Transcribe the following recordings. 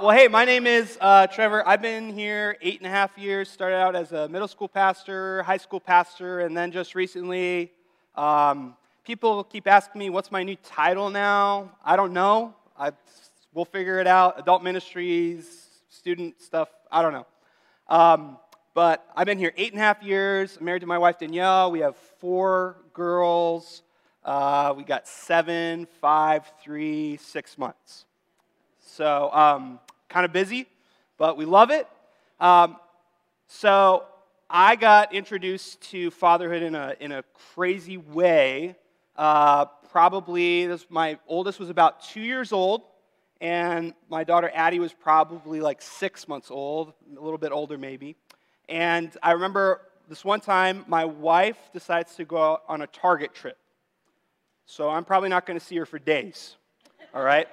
Well, hey, my name is uh, Trevor. I've been here eight and a half years. Started out as a middle school pastor, high school pastor, and then just recently, um, people keep asking me, what's my new title now? I don't know. I, we'll figure it out. Adult ministries, student stuff, I don't know. Um, but I've been here eight and a half years. I'm married to my wife, Danielle. We have four girls. Uh, we got seven, five, three, six months. So, um, kind of busy, but we love it. Um, so, I got introduced to fatherhood in a, in a crazy way. Uh, probably, this, my oldest was about two years old, and my daughter Addie was probably like six months old, a little bit older maybe. And I remember this one time, my wife decides to go on a Target trip. So I'm probably not going to see her for days, all right?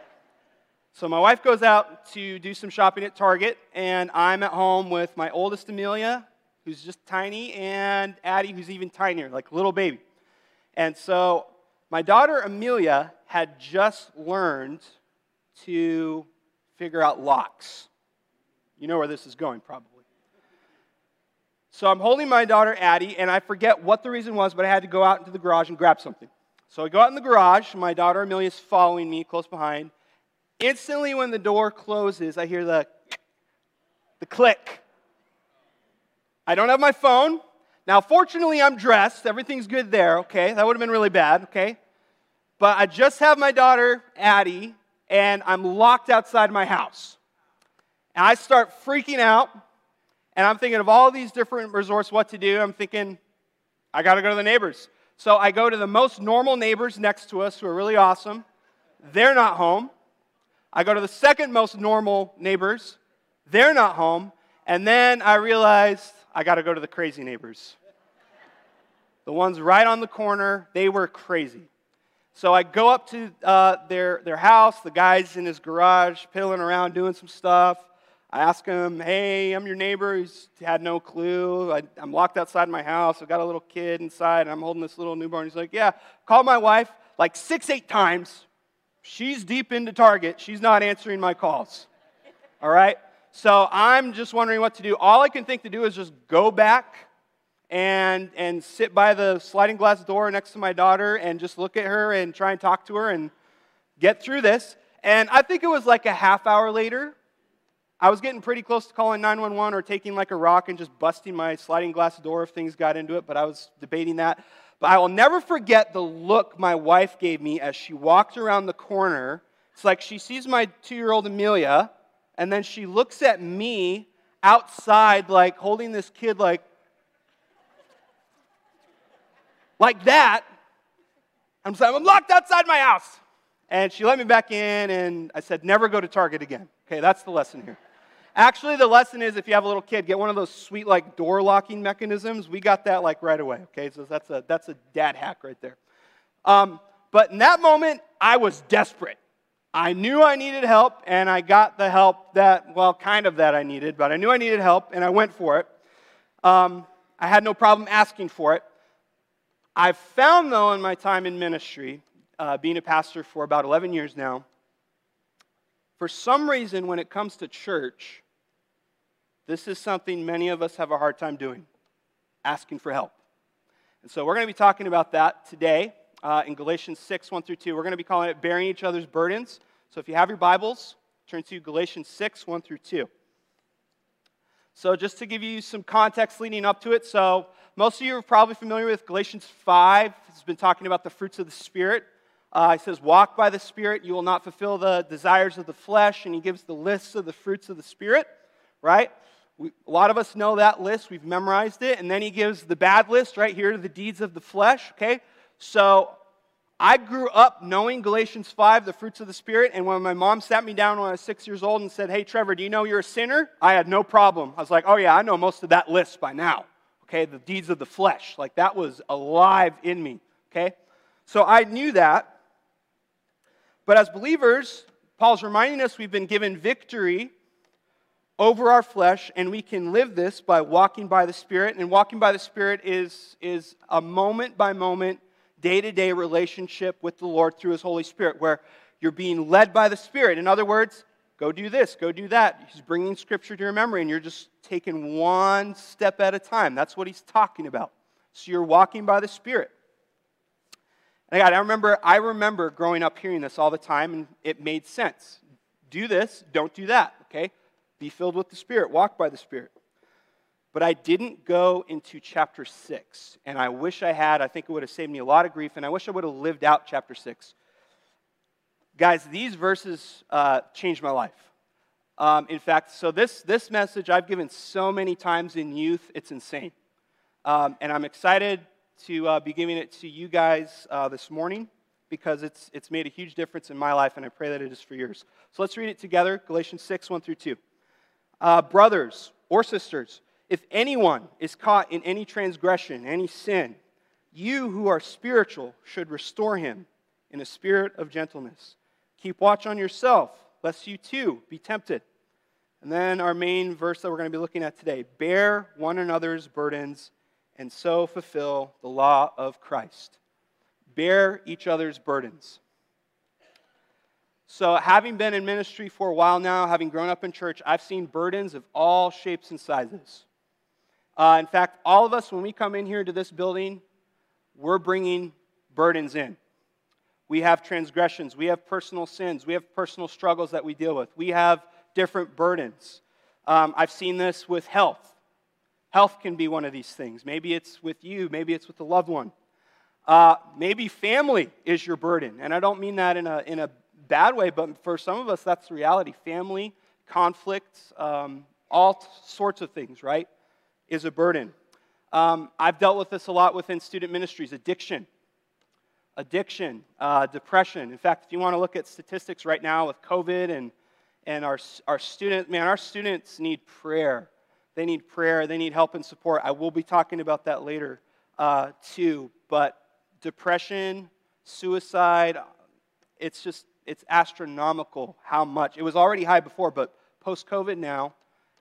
So my wife goes out to do some shopping at Target, and I'm at home with my oldest Amelia, who's just tiny, and Addie, who's even tinier, like little baby. And so my daughter Amelia had just learned to figure out locks. You know where this is going, probably. So I'm holding my daughter Addie, and I forget what the reason was, but I had to go out into the garage and grab something. So I go out in the garage, my daughter Amelia's following me close behind, Instantly, when the door closes, I hear the, the click. I don't have my phone. Now, fortunately, I'm dressed. Everything's good there, okay? That would have been really bad, okay? But I just have my daughter, Addie, and I'm locked outside my house. And I start freaking out, and I'm thinking of all these different resorts, what to do. I'm thinking, I got to go to the neighbors. So I go to the most normal neighbors next to us who are really awesome. They're not home. I go to the second most normal neighbors. They're not home. And then I realized I got to go to the crazy neighbors. The ones right on the corner, they were crazy. So I go up to uh, their, their house. The guy's in his garage, piddling around, doing some stuff. I ask him, Hey, I'm your neighbor. He's had no clue. I, am locked outside my house. I've got a little kid inside, and I'm holding this little newborn. He's like, Yeah, call my wife like six, eight times. She's deep into Target. She's not answering my calls. All right? So I'm just wondering what to do. All I can think to do is just go back and, and sit by the sliding glass door next to my daughter and just look at her and try and talk to her and get through this. And I think it was like a half hour later. I was getting pretty close to calling 911 or taking like a rock and just busting my sliding glass door if things got into it, but I was debating that. But I will never forget the look my wife gave me as she walked around the corner. It's like she sees my two year old Amelia, and then she looks at me outside, like holding this kid, like, like that. I'm saying, I'm locked outside my house. And she let me back in, and I said, never go to Target again. Okay, that's the lesson here. Actually, the lesson is if you have a little kid, get one of those sweet like door locking mechanisms. We got that like right away. Okay, so that's a that's a dad hack right there. Um, but in that moment, I was desperate. I knew I needed help, and I got the help that well, kind of that I needed, but I knew I needed help, and I went for it. Um, I had no problem asking for it. I've found though in my time in ministry, uh, being a pastor for about 11 years now, for some reason when it comes to church this is something many of us have a hard time doing asking for help. And so we're going to be talking about that today uh, in Galatians 6 1 through 2. We're going to be calling it bearing each other's burdens. So if you have your Bibles, turn to Galatians 6 1 through 2. So, just to give you some context leading up to it, so most of you are probably familiar with Galatians 5. It's been talking about the fruits of the Spirit. Uh, he says, Walk by the Spirit, you will not fulfill the desires of the flesh. And he gives the lists of the fruits of the Spirit, right? We, a lot of us know that list. We've memorized it. And then he gives the bad list right here the deeds of the flesh. Okay? So I grew up knowing Galatians 5, the fruits of the Spirit. And when my mom sat me down when I was six years old and said, Hey, Trevor, do you know you're a sinner? I had no problem. I was like, Oh, yeah, I know most of that list by now. Okay? The deeds of the flesh. Like that was alive in me. Okay? So I knew that. But as believers, Paul's reminding us we've been given victory over our flesh, and we can live this by walking by the Spirit. And walking by the Spirit is, is a moment by moment, day to day relationship with the Lord through His Holy Spirit, where you're being led by the Spirit. In other words, go do this, go do that. He's bringing scripture to your memory, and you're just taking one step at a time. That's what he's talking about. So you're walking by the Spirit. And God, I remember, I remember growing up hearing this all the time, and it made sense. Do this, don't do that, okay? Be filled with the Spirit, walk by the Spirit. But I didn't go into chapter 6, and I wish I had. I think it would have saved me a lot of grief, and I wish I would have lived out chapter 6. Guys, these verses uh, changed my life. Um, in fact, so this, this message I've given so many times in youth, it's insane. Um, and I'm excited to uh, be giving it to you guys uh, this morning because it's, it's made a huge difference in my life, and I pray that it is for yours. So let's read it together Galatians 6, 1 through 2. Uh, brothers or sisters, if anyone is caught in any transgression, any sin, you who are spiritual should restore him in a spirit of gentleness. Keep watch on yourself, lest you too be tempted. And then our main verse that we're going to be looking at today bear one another's burdens and so fulfill the law of Christ. Bear each other's burdens. So, having been in ministry for a while now, having grown up in church, I've seen burdens of all shapes and sizes. Uh, in fact, all of us, when we come in here to this building, we're bringing burdens in. We have transgressions, we have personal sins, we have personal struggles that we deal with, we have different burdens. Um, I've seen this with health. Health can be one of these things. Maybe it's with you, maybe it's with a loved one. Uh, maybe family is your burden. And I don't mean that in a, in a bad way, but for some of us, that's the reality. Family, conflicts, um, all sorts of things, right, is a burden. Um, I've dealt with this a lot within student ministries addiction. Addiction, uh, depression. In fact, if you want to look at statistics right now with COVID and, and our, our students, man, our students need prayer they need prayer. They need help and support. I will be talking about that later, uh, too. But depression, suicide, it's just, it's astronomical how much. It was already high before, but post COVID now,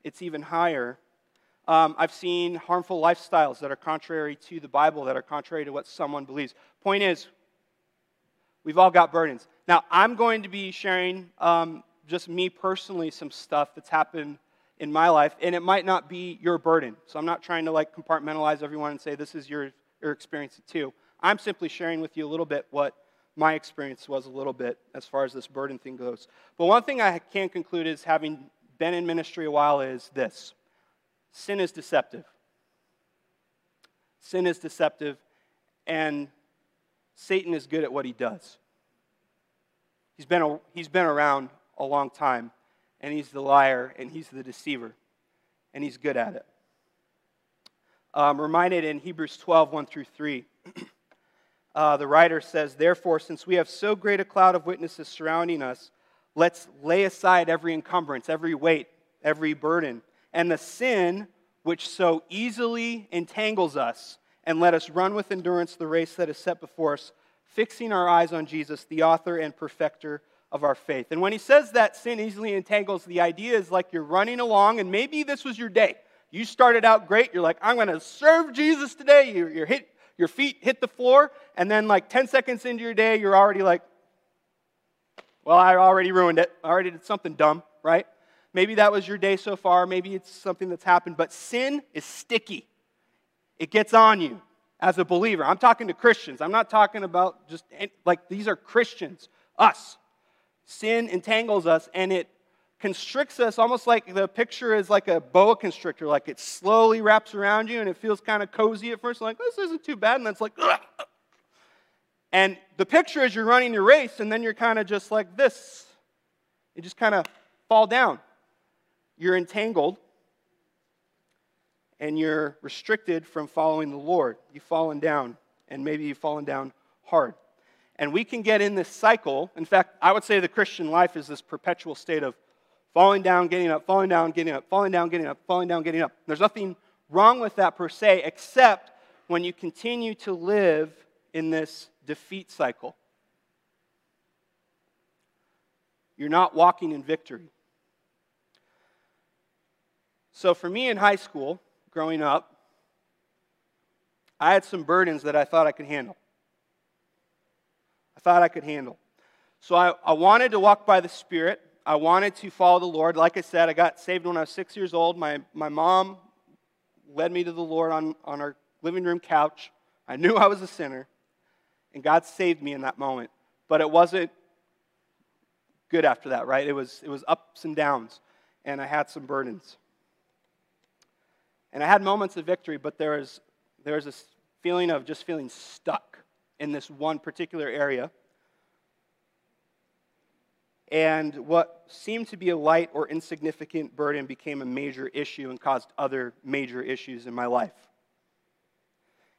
it's even higher. Um, I've seen harmful lifestyles that are contrary to the Bible, that are contrary to what someone believes. Point is, we've all got burdens. Now, I'm going to be sharing um, just me personally some stuff that's happened in my life, and it might not be your burden. So I'm not trying to like compartmentalize everyone and say this is your, your experience too. I'm simply sharing with you a little bit what my experience was a little bit as far as this burden thing goes. But one thing I can conclude is having been in ministry a while is this sin is deceptive. Sin is deceptive, and Satan is good at what he does. He's been, a, he's been around a long time and he's the liar, and he's the deceiver, and he's good at it. Um, reminded in Hebrews 12, 1 through 3, uh, the writer says, Therefore, since we have so great a cloud of witnesses surrounding us, let's lay aside every encumbrance, every weight, every burden, and the sin which so easily entangles us, and let us run with endurance the race that is set before us, fixing our eyes on Jesus, the author and perfecter of our faith. And when he says that sin easily entangles, the idea is like you're running along, and maybe this was your day. You started out great. You're like, I'm going to serve Jesus today. You, you're hit, your feet hit the floor, and then like 10 seconds into your day, you're already like, well, I already ruined it. I already did something dumb, right? Maybe that was your day so far. Maybe it's something that's happened. But sin is sticky, it gets on you as a believer. I'm talking to Christians. I'm not talking about just like these are Christians, us. Sin entangles us and it constricts us almost like the picture is like a boa constrictor, like it slowly wraps around you and it feels kind of cozy at first, like this isn't too bad, and then it's like, Ugh. and the picture is you're running your race and then you're kind of just like this. You just kind of fall down. You're entangled and you're restricted from following the Lord. You've fallen down, and maybe you've fallen down hard. And we can get in this cycle. In fact, I would say the Christian life is this perpetual state of falling down, getting up, falling down, getting up, falling down, getting up, falling down, getting up. There's nothing wrong with that per se, except when you continue to live in this defeat cycle. You're not walking in victory. So, for me in high school, growing up, I had some burdens that I thought I could handle I thought I could handle. So I, I wanted to walk by the Spirit. I wanted to follow the Lord. Like I said, I got saved when I was six years old. My, my mom led me to the Lord on, on our living room couch. I knew I was a sinner, and God saved me in that moment. But it wasn't good after that, right? It was, it was ups and downs, and I had some burdens. And I had moments of victory, but there was, there was this feeling of just feeling stuck in this one particular area. And what seemed to be a light or insignificant burden became a major issue and caused other major issues in my life.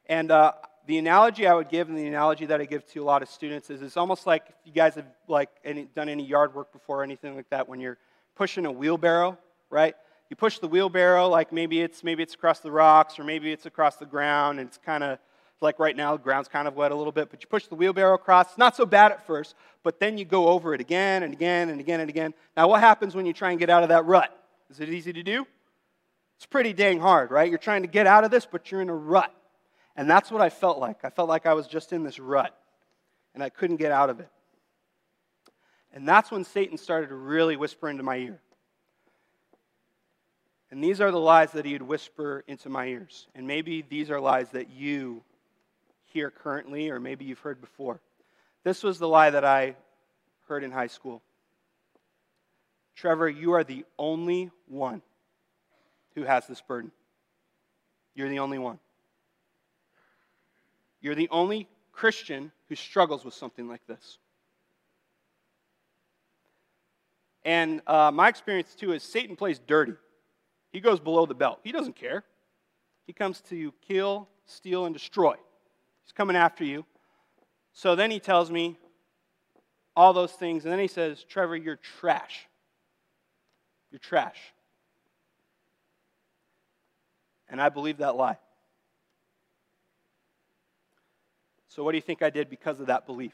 And uh, the analogy I would give, and the analogy that I give to a lot of students, is it's almost like if you guys have like any, done any yard work before or anything like that. When you're pushing a wheelbarrow, right? You push the wheelbarrow, like maybe it's maybe it's across the rocks or maybe it's across the ground, and it's kind of like right now, the ground's kind of wet a little bit, but you push the wheelbarrow across. It's not so bad at first, but then you go over it again and again and again and again. Now, what happens when you try and get out of that rut? Is it easy to do? It's pretty dang hard, right? You're trying to get out of this, but you're in a rut. And that's what I felt like. I felt like I was just in this rut, and I couldn't get out of it. And that's when Satan started to really whisper into my ear. And these are the lies that he'd whisper into my ears. And maybe these are lies that you hear currently, or maybe you've heard before. This was the lie that I heard in high school. Trevor, you are the only one who has this burden. You're the only one. You're the only Christian who struggles with something like this. And uh, my experience, too, is Satan plays dirty. He goes below the belt. He doesn't care. He comes to kill, steal, and destroy. He's coming after you. So then he tells me all those things, and then he says, Trevor, you're trash. You're trash. And I believe that lie. So, what do you think I did because of that belief?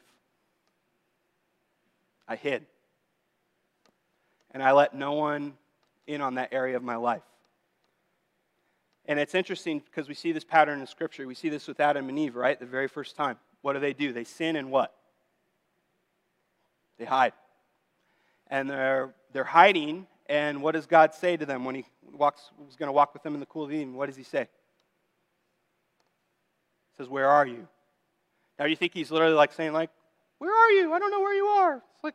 I hid. And I let no one in on that area of my life. And it's interesting because we see this pattern in Scripture. We see this with Adam and Eve, right? The very first time. What do they do? They sin and what? They hide. And they're, they're hiding, and what does God say to them when He walks, was going to walk with them in the cool of evening? What does He say? He says, Where are you? Now, you think He's literally like saying, like, Where are you? I don't know where you are. It's like,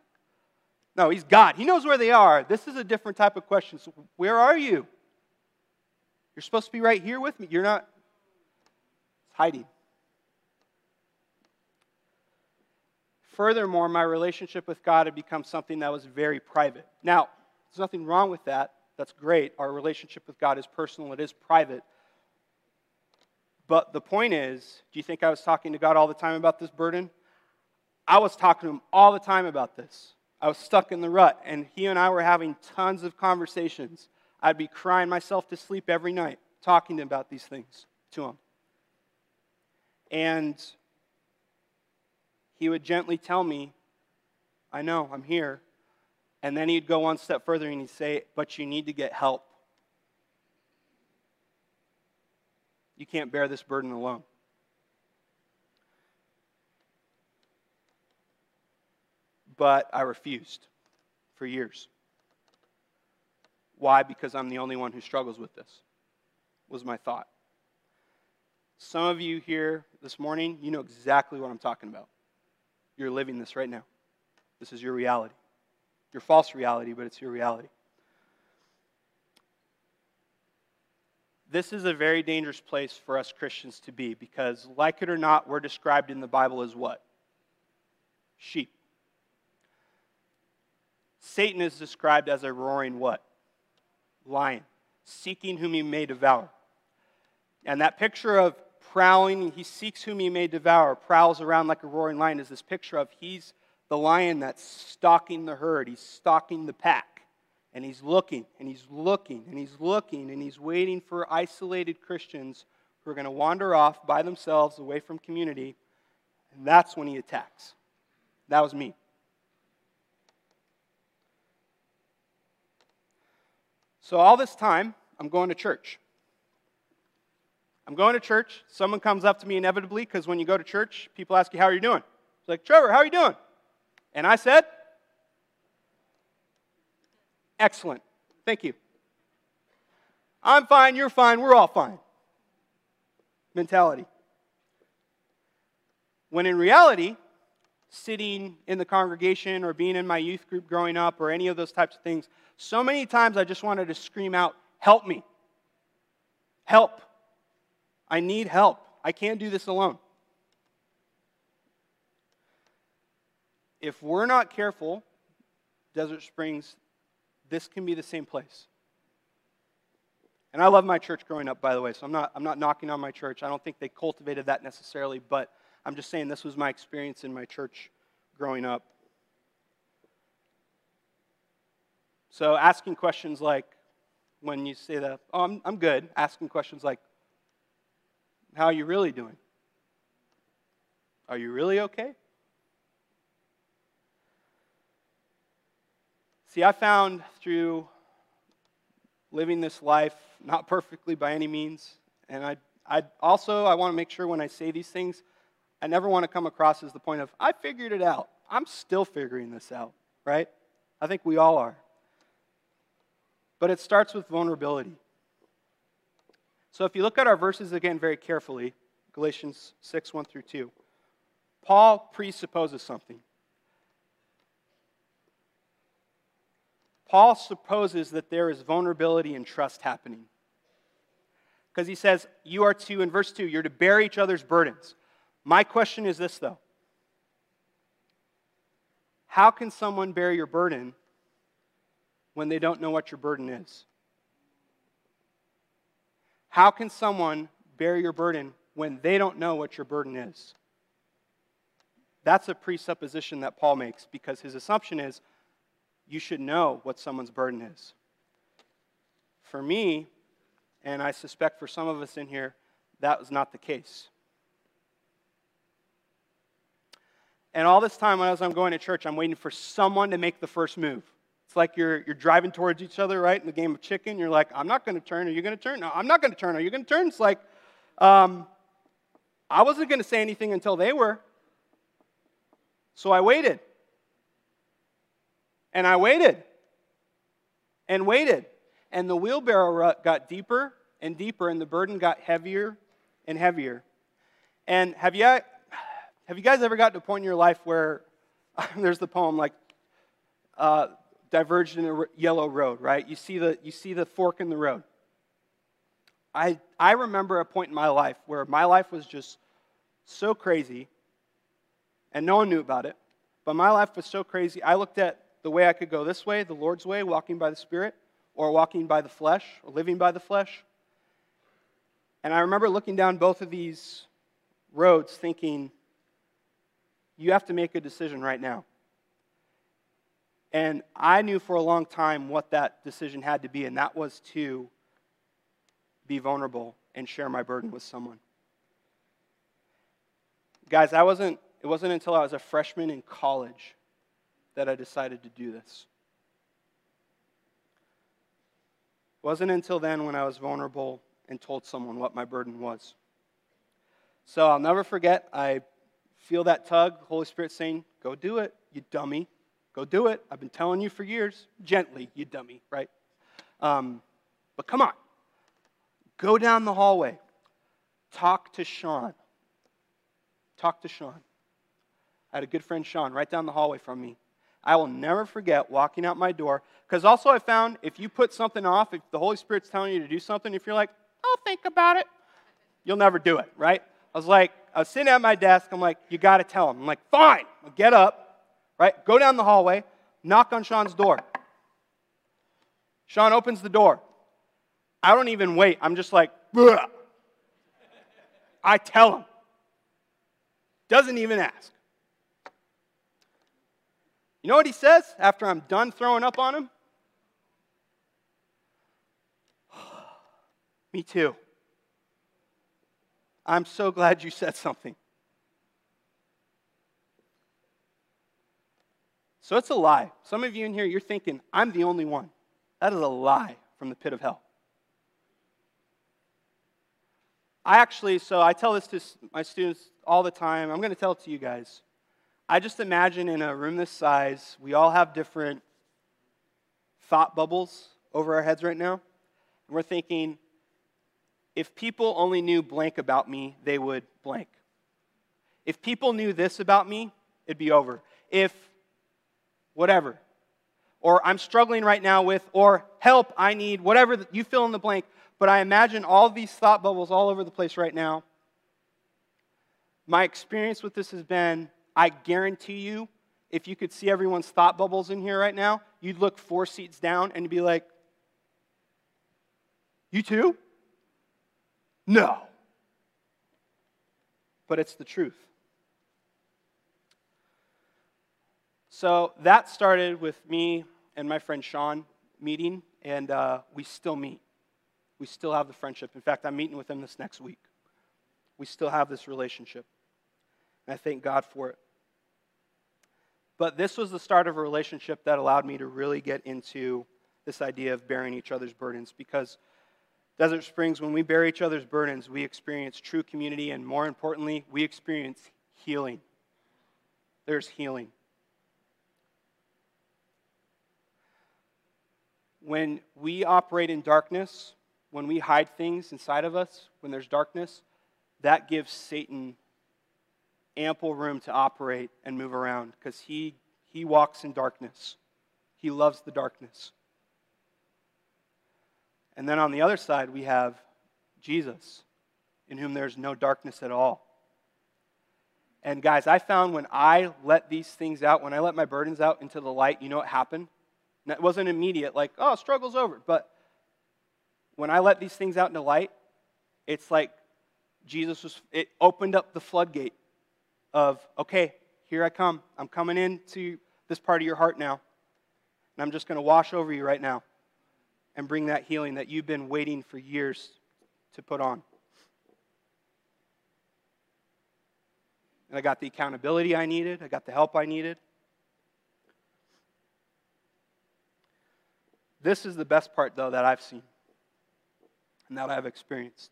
no, He's God. He knows where they are. This is a different type of question. So, where are you? You're supposed to be right here with me. You're not hiding. Furthermore, my relationship with God had become something that was very private. Now, there's nothing wrong with that. That's great. Our relationship with God is personal, it is private. But the point is do you think I was talking to God all the time about this burden? I was talking to Him all the time about this. I was stuck in the rut, and He and I were having tons of conversations. I'd be crying myself to sleep every night, talking to about these things to him. And he would gently tell me, I know, I'm here. And then he'd go one step further and he'd say, But you need to get help. You can't bear this burden alone. But I refused for years. Why? Because I'm the only one who struggles with this, was my thought. Some of you here this morning, you know exactly what I'm talking about. You're living this right now. This is your reality. Your false reality, but it's your reality. This is a very dangerous place for us Christians to be because, like it or not, we're described in the Bible as what? Sheep. Satan is described as a roaring what? Lion, seeking whom he may devour. And that picture of prowling, he seeks whom he may devour, prowls around like a roaring lion, is this picture of he's the lion that's stalking the herd, he's stalking the pack. And he's looking, and he's looking, and he's looking, and he's waiting for isolated Christians who are going to wander off by themselves away from community. And that's when he attacks. That was me. So, all this time, I'm going to church. I'm going to church. Someone comes up to me inevitably because when you go to church, people ask you, How are you doing? It's like, Trevor, how are you doing? And I said, Excellent. Thank you. I'm fine, you're fine, we're all fine. Mentality. When in reality, sitting in the congregation or being in my youth group growing up or any of those types of things, so many times I just wanted to scream out, Help me. Help. I need help. I can't do this alone. If we're not careful, Desert Springs, this can be the same place. And I love my church growing up, by the way, so I'm not, I'm not knocking on my church. I don't think they cultivated that necessarily, but I'm just saying this was my experience in my church growing up. So asking questions like, when you say that, oh, I'm, I'm good, asking questions like, how are you really doing? Are you really okay? See, I found through living this life, not perfectly by any means, and I, I also I want to make sure when I say these things, I never want to come across as the point of I figured it out. I'm still figuring this out, right? I think we all are. But it starts with vulnerability. So if you look at our verses again very carefully, Galatians 6, 1 through 2, Paul presupposes something. Paul supposes that there is vulnerability and trust happening. Because he says, You are to, in verse 2, you're to bear each other's burdens. My question is this, though How can someone bear your burden when they don't know what your burden is? How can someone bear your burden when they don't know what your burden is? That's a presupposition that Paul makes because his assumption is you should know what someone's burden is. For me, and I suspect for some of us in here, that was not the case. And all this time, as I'm going to church, I'm waiting for someone to make the first move. It's like you're, you're driving towards each other, right? In the game of chicken, you're like, I'm not going to turn. Are you going to turn? No, I'm not going to turn. Are you going to turn? It's like, um, I wasn't going to say anything until they were. So I waited. And I waited. And waited. And the wheelbarrow rut got deeper and deeper, and the burden got heavier and heavier. And have you, have you guys ever gotten to a point in your life where there's the poem like, uh, diverged in a yellow road, right? You see the, you see the fork in the road. I, I remember a point in my life where my life was just so crazy, and no one knew about it, but my life was so crazy. I looked at the way I could go this way, the Lord's way, walking by the Spirit, or walking by the flesh, or living by the flesh. And I remember looking down both of these roads thinking, you have to make a decision right now. And I knew for a long time what that decision had to be, and that was to be vulnerable and share my burden with someone. Guys, I wasn't, it wasn't until I was a freshman in college that I decided to do this. It wasn't until then when I was vulnerable and told someone what my burden was. So I'll never forget, I feel that tug, Holy Spirit saying, Go do it, you dummy. Go do it. I've been telling you for years. Gently, you dummy, right? Um, but come on. Go down the hallway. Talk to Sean. Talk to Sean. I had a good friend, Sean, right down the hallway from me. I will never forget walking out my door. Because also, I found if you put something off, if the Holy Spirit's telling you to do something, if you're like, I'll think about it, you'll never do it, right? I was like, I was sitting at my desk. I'm like, you got to tell him. I'm like, fine. I'll get up right? Go down the hallway, knock on Sean's door. Sean opens the door. I don't even wait. I'm just like, Bleh. I tell him. Doesn't even ask. You know what he says after I'm done throwing up on him? Me too. I'm so glad you said something. So it's a lie. Some of you in here, you're thinking, I'm the only one. That is a lie from the pit of hell. I actually, so I tell this to my students all the time. I'm going to tell it to you guys. I just imagine in a room this size, we all have different thought bubbles over our heads right now. And we're thinking, if people only knew blank about me, they would blank. If people knew this about me, it'd be over. If whatever, or I'm struggling right now with, or help, I need, whatever, you fill in the blank. But I imagine all these thought bubbles all over the place right now. My experience with this has been I guarantee you, if you could see everyone's thought bubbles in here right now, you'd look four seats down and be like, You too? No. But it's the truth. So that started with me and my friend Sean meeting, and uh, we still meet. We still have the friendship. In fact, I'm meeting with him this next week. We still have this relationship. And I thank God for it. But this was the start of a relationship that allowed me to really get into this idea of bearing each other's burdens because Desert Springs, when we bear each other's burdens, we experience true community, and more importantly, we experience healing. There's healing. When we operate in darkness, when we hide things inside of us, when there's darkness, that gives Satan ample room to operate and move around because he, he walks in darkness. He loves the darkness. And then on the other side, we have Jesus, in whom there's no darkness at all. And guys, I found when I let these things out, when I let my burdens out into the light, you know what happened? It wasn't immediate, like, oh, struggle's over. But when I let these things out into light, it's like Jesus was, it opened up the floodgate of, okay, here I come. I'm coming into this part of your heart now. And I'm just going to wash over you right now and bring that healing that you've been waiting for years to put on. And I got the accountability I needed, I got the help I needed. This is the best part, though, that I've seen and that I've experienced.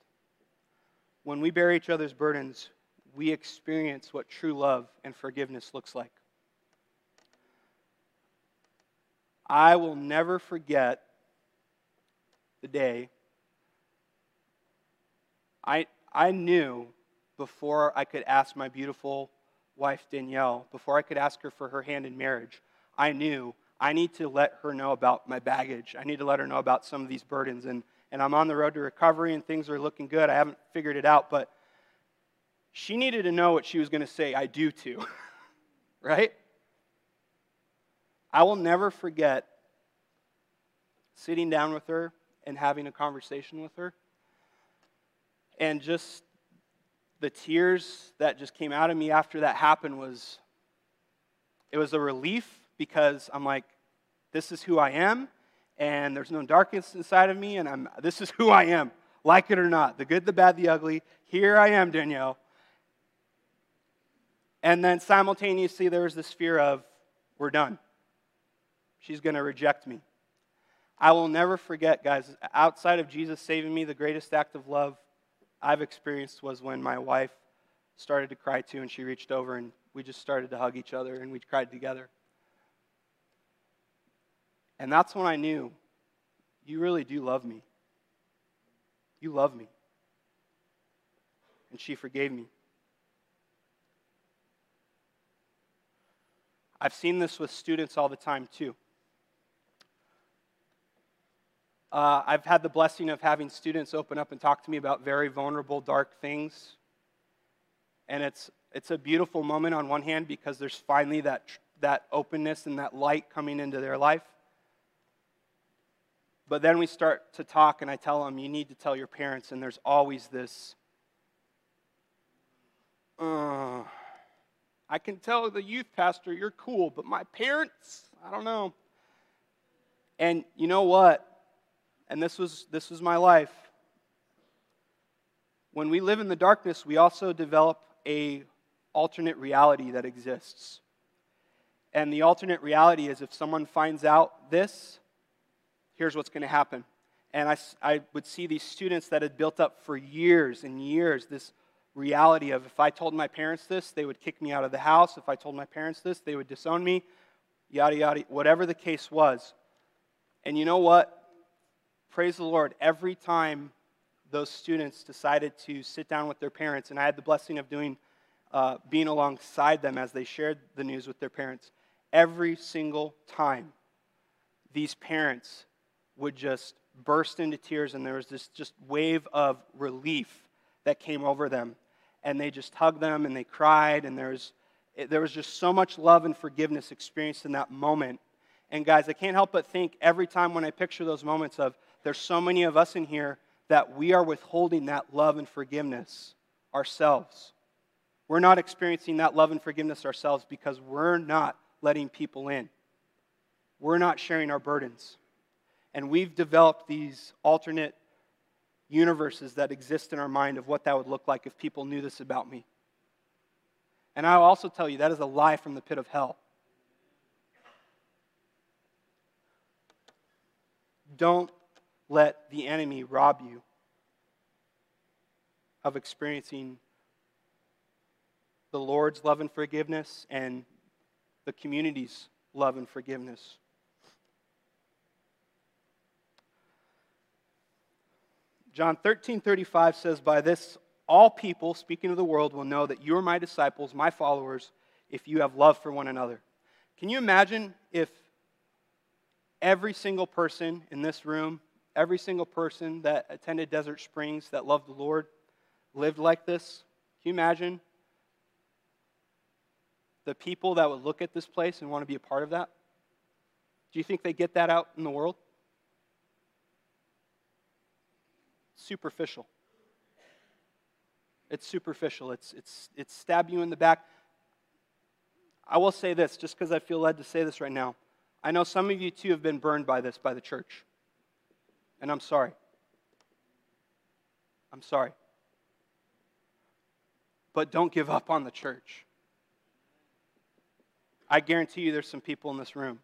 When we bear each other's burdens, we experience what true love and forgiveness looks like. I will never forget the day I, I knew before I could ask my beautiful wife, Danielle, before I could ask her for her hand in marriage, I knew I need to let her know about my baggage. I need to let her know about some of these burdens. And, and I'm on the road to recovery and things are looking good. I haven't figured it out, but she needed to know what she was going to say, I do too. right? I will never forget sitting down with her and having a conversation with her. And just the tears that just came out of me after that happened was it was a relief because I'm like, this is who I am, and there's no darkness inside of me, and I'm this is who I am, like it or not, the good, the bad, the ugly. Here I am, Danielle. And then simultaneously, there was this fear of, we're done. She's going to reject me. I will never forget, guys, outside of Jesus saving me, the greatest act of love I've experienced was when my wife started to cry too, and she reached over and we just started to hug each other and we cried together. And that's when I knew you really do love me. You love me. And she forgave me. I've seen this with students all the time, too. Uh, I've had the blessing of having students open up and talk to me about very vulnerable, dark things. And it's, it's a beautiful moment on one hand because there's finally that, that openness and that light coming into their life. But then we start to talk, and I tell them, you need to tell your parents, and there's always this. Uh, I can tell the youth pastor you're cool, but my parents, I don't know. And you know what? And this was this was my life. When we live in the darkness, we also develop a alternate reality that exists. And the alternate reality is if someone finds out this, here's what's going to happen. And I, I would see these students that had built up for years and years this reality of if I told my parents this, they would kick me out of the house. If I told my parents this, they would disown me, yada, yada, whatever the case was. And you know what? Praise the Lord. Every time those students decided to sit down with their parents, and I had the blessing of doing, uh, being alongside them as they shared the news with their parents, every single time these parents would just burst into tears, and there was this just wave of relief that came over them. And they just hugged them and they cried, and there was, there was just so much love and forgiveness experienced in that moment. And guys, I can't help but think every time when I picture those moments of there's so many of us in here that we are withholding that love and forgiveness ourselves. We're not experiencing that love and forgiveness ourselves because we're not letting people in. We're not sharing our burdens. And we've developed these alternate universes that exist in our mind of what that would look like if people knew this about me. And I'll also tell you that is a lie from the pit of hell. Don't let the enemy rob you of experiencing the Lord's love and forgiveness and the community's love and forgiveness. John 13 35 says, By this all people, speaking of the world, will know that you are my disciples, my followers, if you have love for one another. Can you imagine if every single person in this room, every single person that attended Desert Springs that loved the Lord lived like this? Can you imagine the people that would look at this place and want to be a part of that? Do you think they get that out in the world? Superficial. It's superficial. It's, it's, it's stab you in the back. I will say this, just because I feel led to say this right now. I know some of you too have been burned by this by the church. And I'm sorry. I'm sorry. But don't give up on the church. I guarantee you there's some people in this room.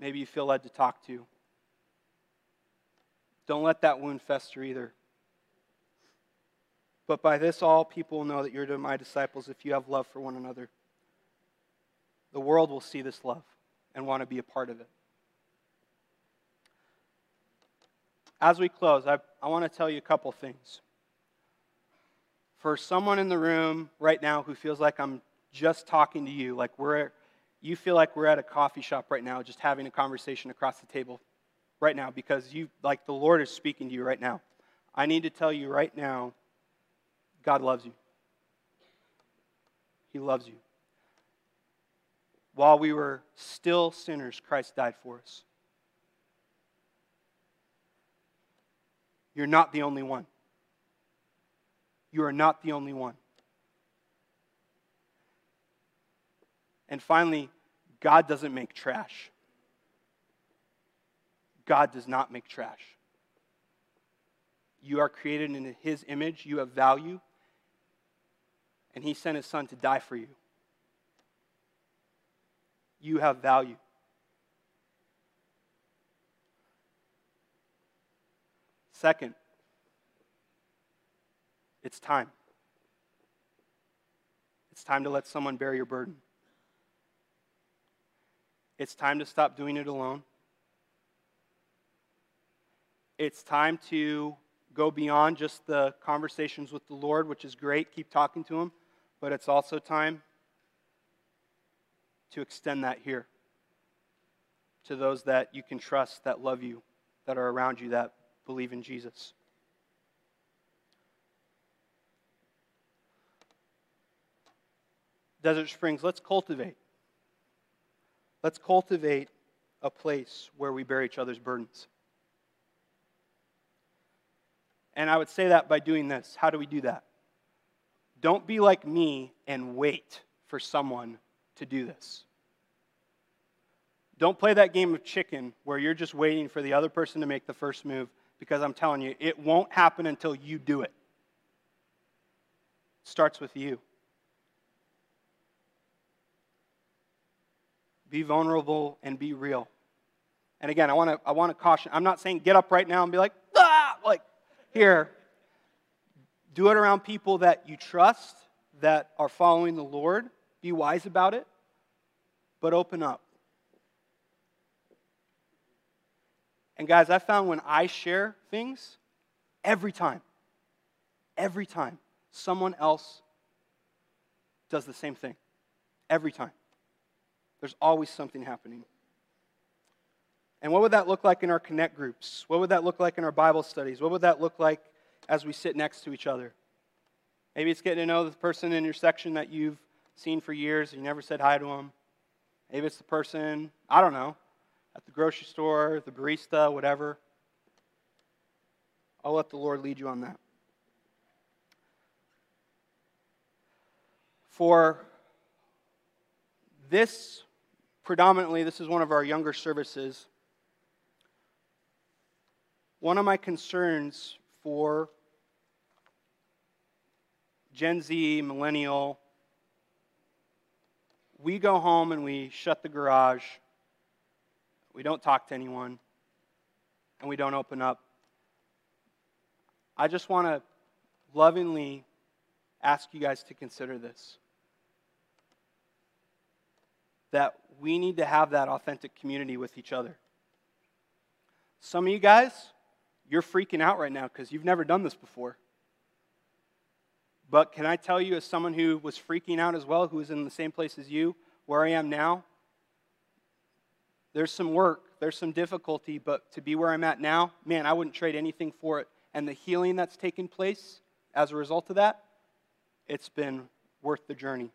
Maybe you feel led to talk to. Don't let that wound fester either. But by this, all people will know that you're my disciples if you have love for one another. The world will see this love and want to be a part of it. As we close, I, I want to tell you a couple things. For someone in the room right now who feels like I'm just talking to you, like we're, you feel like we're at a coffee shop right now, just having a conversation across the table right now because you, like the Lord is speaking to you right now. I need to tell you right now God loves you. He loves you. While we were still sinners, Christ died for us. You're not the only one. You are not the only one. And finally, God doesn't make trash. God does not make trash. You are created in His image, you have value, and He sent His Son to die for you. You have value. Second, it's time. It's time to let someone bear your burden. It's time to stop doing it alone. It's time to go beyond just the conversations with the Lord, which is great. Keep talking to Him. But it's also time to extend that here to those that you can trust, that love you, that are around you, that believe in Jesus. Desert Springs, let's cultivate. Let's cultivate a place where we bear each other's burdens. And I would say that by doing this. How do we do that? Don't be like me and wait for someone to do this. Don't play that game of chicken where you're just waiting for the other person to make the first move because I'm telling you, it won't happen until you do it. it starts with you. Be vulnerable and be real. And again, I want to I want to caution. I'm not saying get up right now and be like, like here, do it around people that you trust, that are following the Lord. Be wise about it, but open up. And guys, I found when I share things, every time, every time, someone else does the same thing. Every time. There's always something happening. And what would that look like in our connect groups? What would that look like in our Bible studies? What would that look like as we sit next to each other? Maybe it's getting to know the person in your section that you've seen for years and you never said hi to them. Maybe it's the person, I don't know, at the grocery store, the barista, whatever. I'll let the Lord lead you on that. For this, predominantly, this is one of our younger services. One of my concerns for Gen Z, millennial, we go home and we shut the garage, we don't talk to anyone, and we don't open up. I just want to lovingly ask you guys to consider this that we need to have that authentic community with each other. Some of you guys, you're freaking out right now because you've never done this before. But can I tell you, as someone who was freaking out as well, who was in the same place as you, where I am now, there's some work, there's some difficulty, but to be where I'm at now, man, I wouldn't trade anything for it. And the healing that's taken place as a result of that, it's been worth the journey.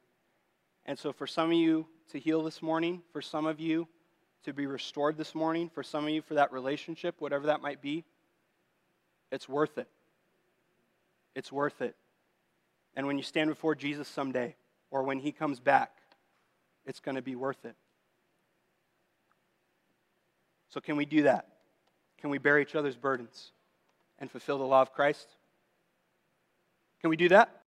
And so, for some of you to heal this morning, for some of you to be restored this morning, for some of you for that relationship, whatever that might be, it's worth it. It's worth it. And when you stand before Jesus someday, or when he comes back, it's going to be worth it. So, can we do that? Can we bear each other's burdens and fulfill the law of Christ? Can we do that?